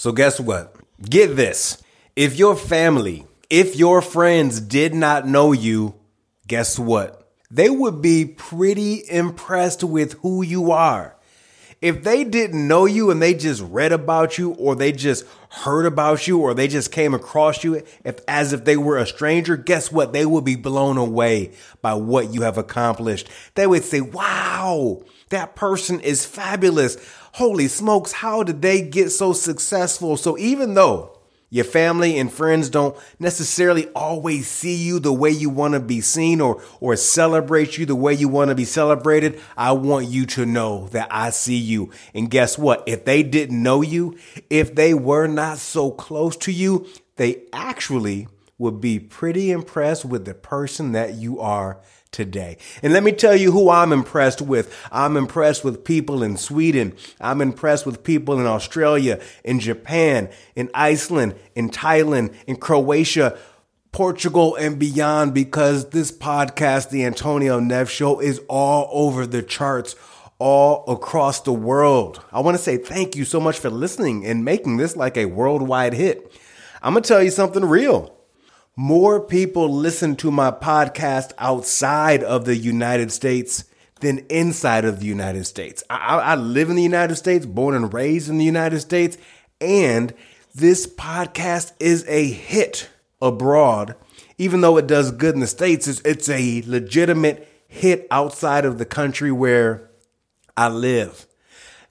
So, guess what? Get this. If your family, if your friends did not know you, guess what? They would be pretty impressed with who you are. If they didn't know you and they just read about you or they just heard about you or they just came across you if, as if they were a stranger, guess what? They would be blown away by what you have accomplished. They would say, wow, that person is fabulous. Holy smokes, how did they get so successful? So even though your family and friends don't necessarily always see you the way you want to be seen or, or celebrate you the way you want to be celebrated. I want you to know that I see you. And guess what? If they didn't know you, if they were not so close to you, they actually would be pretty impressed with the person that you are today. And let me tell you who I'm impressed with. I'm impressed with people in Sweden. I'm impressed with people in Australia, in Japan, in Iceland, in Thailand, in Croatia. Portugal and beyond because this podcast, The Antonio Neves Show, is all over the charts all across the world. I want to say thank you so much for listening and making this like a worldwide hit. I'm going to tell you something real more people listen to my podcast outside of the United States than inside of the United States. I, I, live in the United States, born and raised in the United States, and this podcast is a hit abroad. Even though it does good in the States, it's, it's a legitimate hit outside of the country where I live.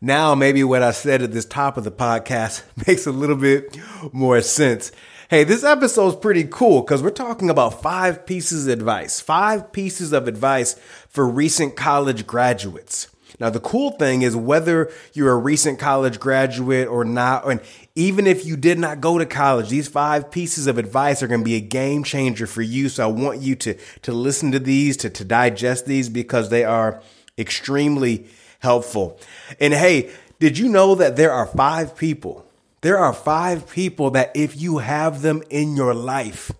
Now, maybe what I said at this top of the podcast makes a little bit more sense. Hey, this episode is pretty cool because we're talking about five pieces of advice, five pieces of advice for recent college graduates. Now, the cool thing is whether you're a recent college graduate or not, and even if you did not go to college, these five pieces of advice are going to be a game changer for you. So I want you to, to listen to these, to, to digest these because they are extremely helpful. And hey, did you know that there are five people there are five people that if you have them in your life,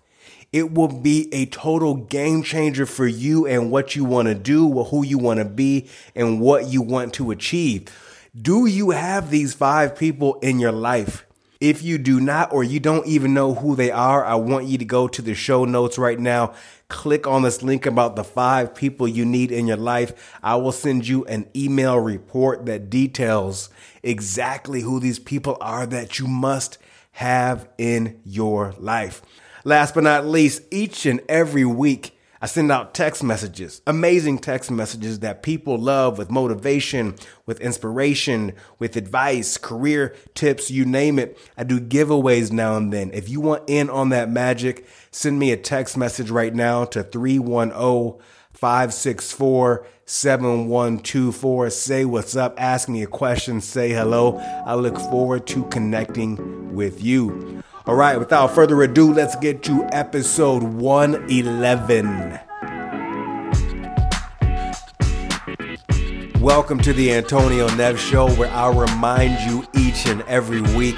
it will be a total game changer for you and what you want to do, who you want to be, and what you want to achieve. Do you have these five people in your life? If you do not, or you don't even know who they are, I want you to go to the show notes right now. Click on this link about the five people you need in your life. I will send you an email report that details exactly who these people are that you must have in your life. Last but not least, each and every week, I send out text messages, amazing text messages that people love with motivation, with inspiration, with advice, career tips, you name it. I do giveaways now and then. If you want in on that magic, send me a text message right now to 310 564 7124. Say what's up, ask me a question, say hello. I look forward to connecting with you. All right, without further ado, let's get to episode 111. Welcome to the Antonio Neves Show, where I'll remind you each and every week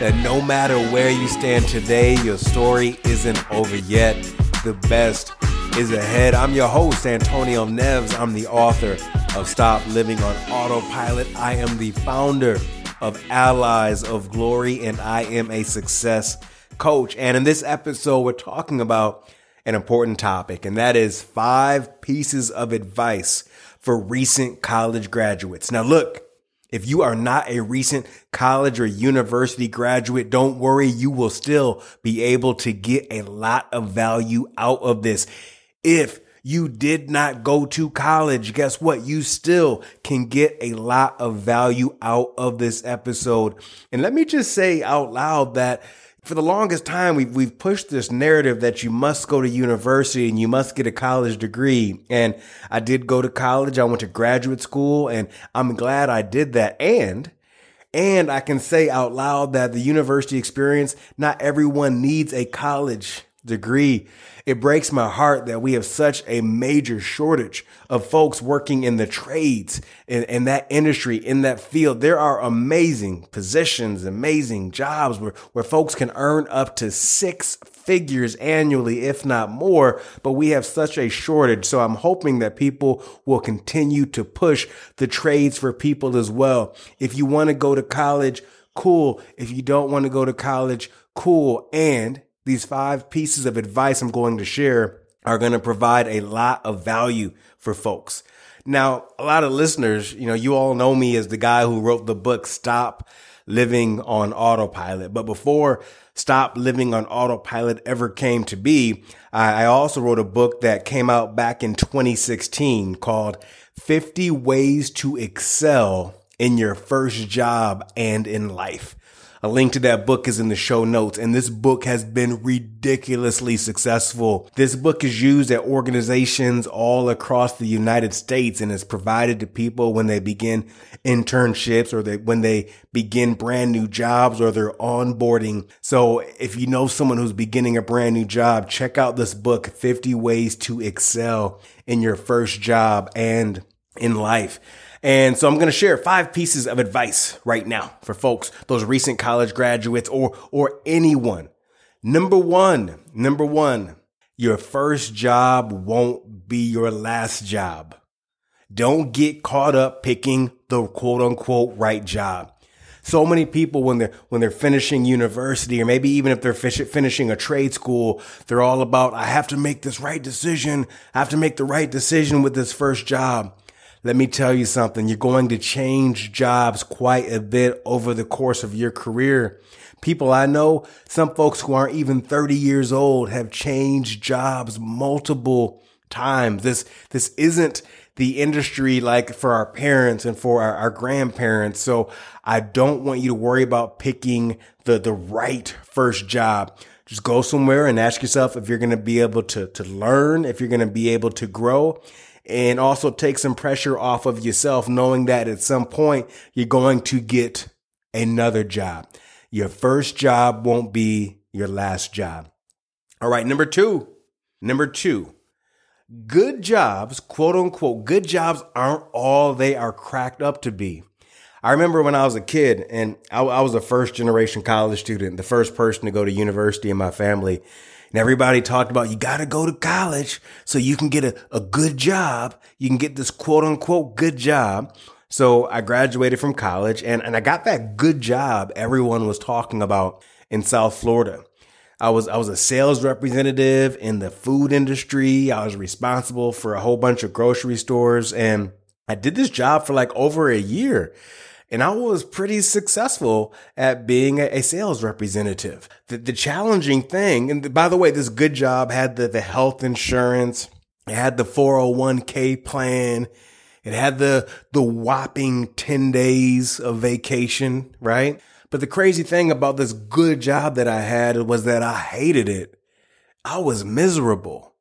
that no matter where you stand today, your story isn't over yet. The best is ahead. I'm your host, Antonio Neves. I'm the author of Stop Living on Autopilot. I am the founder of Allies of Glory, and I am a success coach. And in this episode, we're talking about an important topic, and that is five pieces of advice for recent college graduates. Now, look, if you are not a recent college or university graduate, don't worry. You will still be able to get a lot of value out of this. If you did not go to college, guess what? You still can get a lot of value out of this episode. And let me just say out loud that for the longest time, we've, we've pushed this narrative that you must go to university and you must get a college degree. And I did go to college. I went to graduate school and I'm glad I did that. And and I can say out loud that the university experience, not everyone needs a college degree. It breaks my heart that we have such a major shortage of folks working in the trades in, in that industry, in that field. There are amazing positions, amazing jobs where, where folks can earn up to six figures annually, if not more, but we have such a shortage. So I'm hoping that people will continue to push the trades for people as well. If you want to go to college, cool. If you don't want to go to college, cool. And these five pieces of advice I'm going to share are going to provide a lot of value for folks. Now, a lot of listeners, you know, you all know me as the guy who wrote the book Stop Living on Autopilot. But before Stop Living on Autopilot ever came to be, I also wrote a book that came out back in 2016 called 50 Ways to Excel in Your First Job and in Life. A link to that book is in the show notes. And this book has been ridiculously successful. This book is used at organizations all across the United States and is provided to people when they begin internships or they, when they begin brand new jobs or they're onboarding. So if you know someone who's beginning a brand new job, check out this book, 50 Ways to Excel in Your First Job and in Life. And so I'm going to share five pieces of advice right now for folks, those recent college graduates or, or anyone. Number one, number one, your first job won't be your last job. Don't get caught up picking the quote unquote right job. So many people when they're when they're finishing university or maybe even if they're finishing a trade school, they're all about I have to make this right decision. I have to make the right decision with this first job. Let me tell you something. You're going to change jobs quite a bit over the course of your career. People I know, some folks who aren't even 30 years old have changed jobs multiple times. This, this isn't the industry like for our parents and for our, our grandparents. So I don't want you to worry about picking the, the right first job just go somewhere and ask yourself if you're going to be able to, to learn, if you're going to be able to grow and also take some pressure off of yourself, knowing that at some point you're going to get another job. Your first job won't be your last job. All right. Number two, number two, good jobs, quote unquote, good jobs aren't all they are cracked up to be. I remember when I was a kid and I, I was a first generation college student, the first person to go to university in my family. And everybody talked about you got to go to college so you can get a, a good job. You can get this quote unquote good job. So I graduated from college and, and I got that good job everyone was talking about in South Florida. I was I was a sales representative in the food industry. I was responsible for a whole bunch of grocery stores and I did this job for like over a year and I was pretty successful at being a, sales representative. The, the, challenging thing, and by the way, this good job had the, the health insurance, it had the 401k plan, it had the, the whopping 10 days of vacation, right? But the crazy thing about this good job that I had was that I hated it. I was miserable.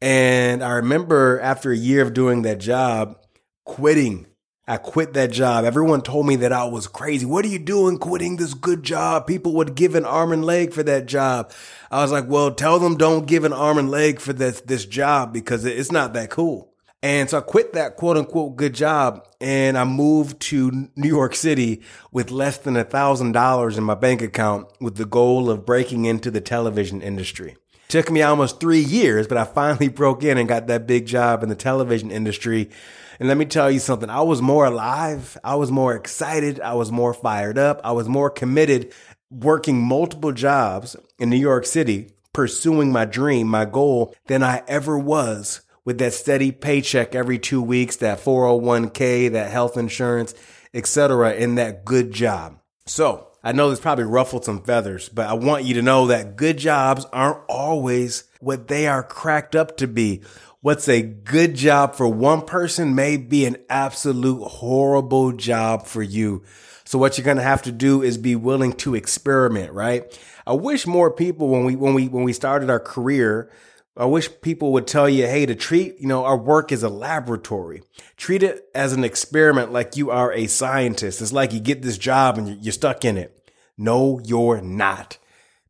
And I remember after a year of doing that job, quitting I quit that job. Everyone told me that I was crazy. What are you doing quitting this good job? People would give an arm and leg for that job. I was like, well, tell them don't give an arm and leg for this, this job because it's not that cool. And so I quit that quote unquote good job and I moved to New York City with less than a thousand dollars in my bank account with the goal of breaking into the television industry. Took me almost three years, but I finally broke in and got that big job in the television industry and let me tell you something. I was more alive. I was more excited. I was more fired up. I was more committed working multiple jobs in New York City, pursuing my dream, my goal than I ever was with that steady paycheck every two weeks, that 401k, that health insurance, etc., in that good job. So I know this probably ruffled some feathers, but I want you to know that good jobs aren't always what they are cracked up to be. What's a good job for one person may be an absolute horrible job for you. So what you're going to have to do is be willing to experiment, right? I wish more people when we when we when we started our career, I wish people would tell you, hey, to treat, you know, our work as a laboratory. Treat it as an experiment like you are a scientist. It's like you get this job and you're stuck in it. No, you're not.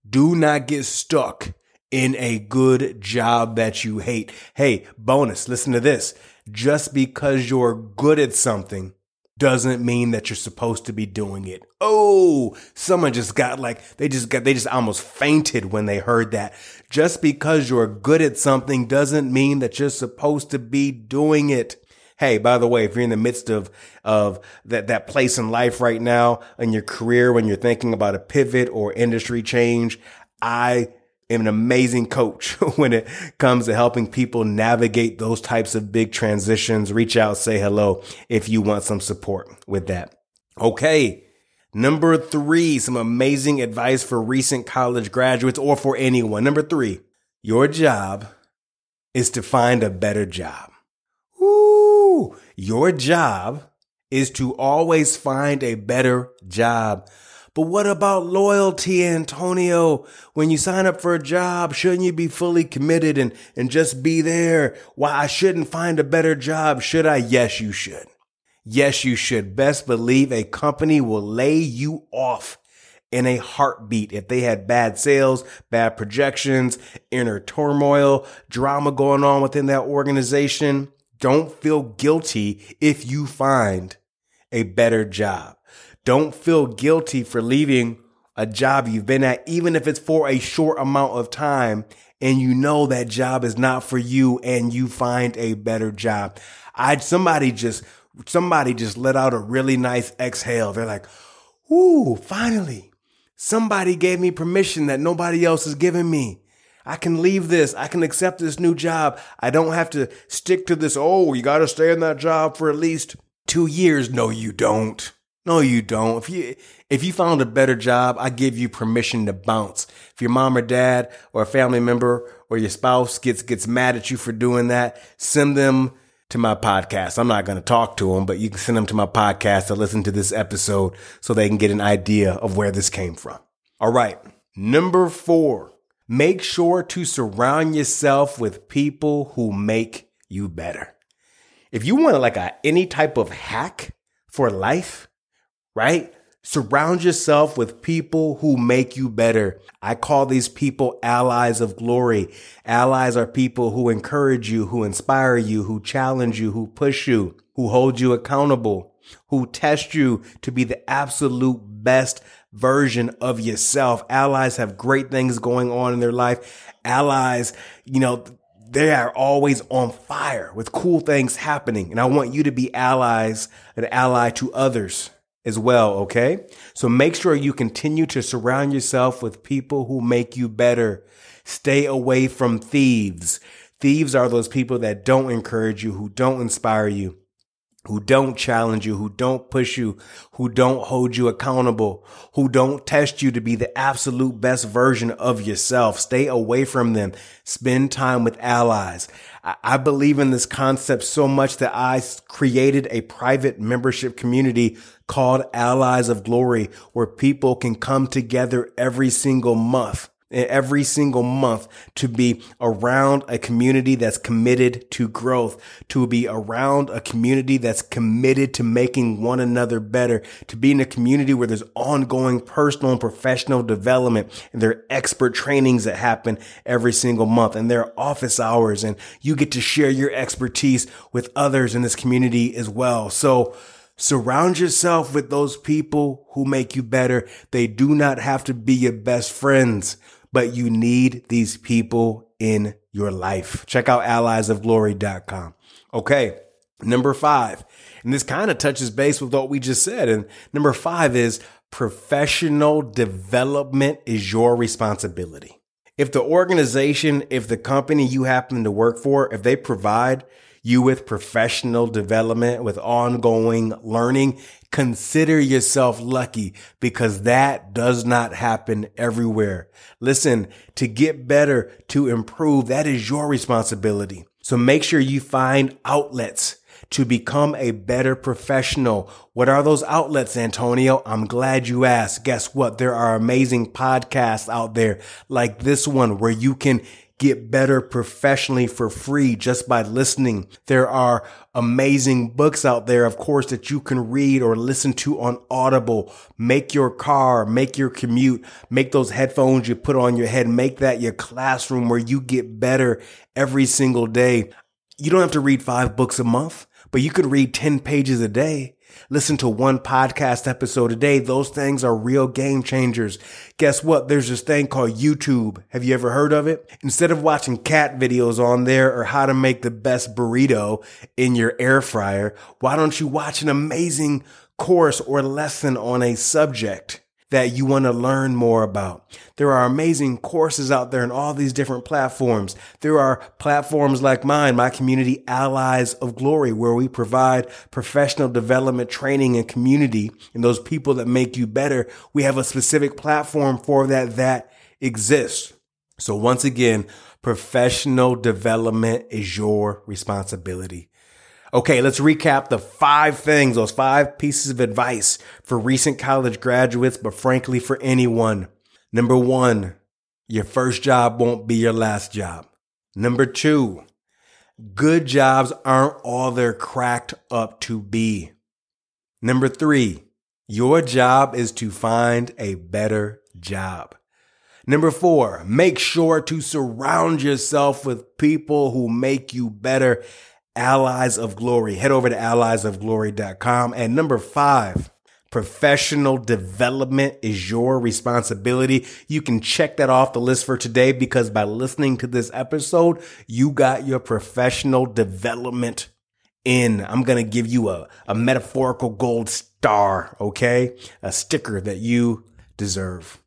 Do not get stuck in a good job that you hate. Hey, bonus, listen to this. Just because you're good at something doesn't mean that you're supposed to be doing it. Oh, someone just got like, they just got, they just almost fainted when they heard that. Just because you're good at something doesn't mean that you're supposed to be doing it. Hey, by the way, if you're in the midst of, of that, that place in life right now in your career, when you're thinking about a pivot or industry change, I an amazing coach when it comes to helping people navigate those types of big transitions. Reach out, say hello if you want some support with that. Okay. Number three, some amazing advice for recent college graduates or for anyone. Number three, your job is to find a better job. Ooh, your job is to always find a better job. But what about loyalty, Antonio? When you sign up for a job, shouldn't you be fully committed and, and just be there? Why I shouldn't find a better job, should I? Yes, you should. Yes, you should. Best believe a company will lay you off in a heartbeat if they had bad sales, bad projections, inner turmoil, drama going on within that organization. Don't feel guilty if you find a better job. Don't feel guilty for leaving a job you've been at, even if it's for a short amount of time and you know that job is not for you and you find a better job. I, somebody just, somebody just let out a really nice exhale. They're like, Ooh, finally somebody gave me permission that nobody else has given me. I can leave this. I can accept this new job. I don't have to stick to this. Oh, you got to stay in that job for at least two years. No, you don't. No, you don't. If you, if you found a better job, I give you permission to bounce. If your mom or dad or a family member or your spouse gets, gets mad at you for doing that, send them to my podcast. I'm not going to talk to them, but you can send them to my podcast to listen to this episode so they can get an idea of where this came from. All right. Number four, make sure to surround yourself with people who make you better. If you want like a, any type of hack for life, right? Surround yourself with people who make you better. I call these people allies of glory. Allies are people who encourage you, who inspire you, who challenge you, who push you, who hold you accountable, who test you to be the absolute best version of yourself. Allies have great things going on in their life. Allies, you know, they are always on fire with cool things happening. And I want you to be allies, an ally to others as well, okay? So make sure you continue to surround yourself with people who make you better. Stay away from thieves. Thieves are those people that don't encourage you, who don't inspire you, who don't challenge you, who don't push you, who don't hold you accountable, who don't test you to be the absolute best version of yourself. Stay away from them. Spend time with allies. I believe in this concept so much that I created a private membership community called Allies of Glory where people can come together every single month every single month to be around a community that's committed to growth, to be around a community that's committed to making one another better, to be in a community where there's ongoing personal and professional development and there are expert trainings that happen every single month and there are office hours and you get to share your expertise with others in this community as well. So, Surround yourself with those people who make you better. They do not have to be your best friends but you need these people in your life. Check out alliesofglory.com. Okay. Number five, and this kind of touches base with what we just said. And number five is professional development is your responsibility. If the organization, if the company you happen to work for, if they provide you with professional development, with ongoing learning, consider yourself lucky because that does not happen everywhere. Listen, to get better, to improve, that is your responsibility. So make sure you find outlets to become a better professional. What are those outlets, Antonio? I'm glad you asked. Guess what? There are amazing podcasts out there like this one where you can get better professionally for free just by listening. There are amazing books out there, of course, that you can read or listen to on Audible. Make your car, make your commute, make those headphones you put on your head, make that your classroom where you get better every single day. You don't have to read five books a month, but you could read 10 pages a day Listen to one podcast episode a day. Those things are real game changers. Guess what? There's this thing called YouTube. Have you ever heard of it? Instead of watching cat videos on there or how to make the best burrito in your air fryer, why don't you watch an amazing course or lesson on a subject? That you want to learn more about. There are amazing courses out there in all these different platforms. There are platforms like mine, my community Allies of Glory, where we provide professional development training and community and those people that make you better. We have a specific platform for that that exists. So once again, professional development is your responsibility. Okay, let's recap the five things, those five pieces of advice for recent college graduates, but frankly for anyone. Number one, your first job won't be your last job. Number two, good jobs aren't all they're cracked up to be. Number three, your job is to find a better job. Number four, make sure to surround yourself with people who make you better Allies of Glory. Head over to alliesofglory.com. And number five, professional development is your responsibility. You can check that off the list for today because by listening to this episode, you got your professional development in. I'm going to give you a, a metaphorical gold star, okay? A sticker that you deserve.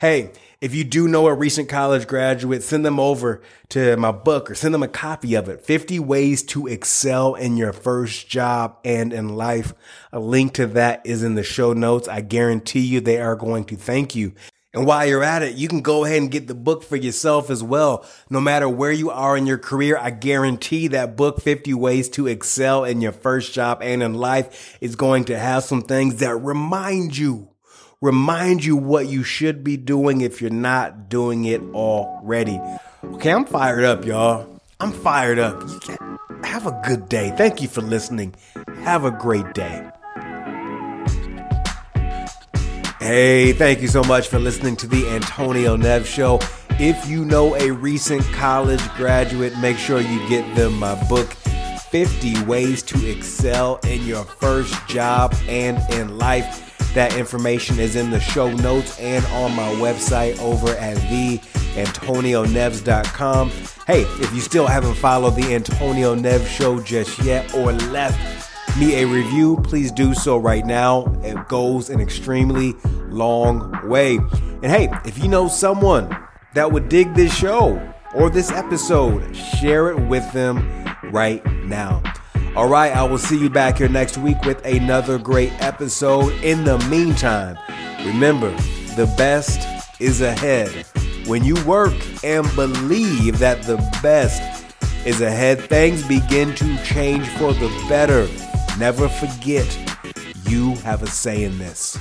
Hey, if you do know a recent college graduate, send them over to my book or send them a copy of it. 50 ways to excel in your first job and in life. A link to that is in the show notes. I guarantee you they are going to thank you. And while you're at it, you can go ahead and get the book for yourself as well. No matter where you are in your career, I guarantee that book, 50 Ways to Excel in Your First Job and in Life, is going to have some things that remind you remind you what you should be doing if you're not doing it already. Okay, I'm fired up, y'all. I'm fired up. Have a good day. Thank you for listening. Have a great day. Hey, thank you so much for listening to the Antonio Neves Show. If you know a recent college graduate, make sure you get them my book, 50 Ways to Excel in Your First Job and in Life. That information is in the show notes and on my website over at theantonioneves.com. Hey, if you still haven't followed the Antonio Neves Show just yet or left me a review, please do so right now. It goes an extremely long way. And hey, if you know someone that would dig this show or this episode, share it with them right now. All right, I will see you back here next week with another great episode. In the meantime, remember the best is ahead. When you work and believe that the best is ahead, things begin to change for the better. Never forget, you have a say in this.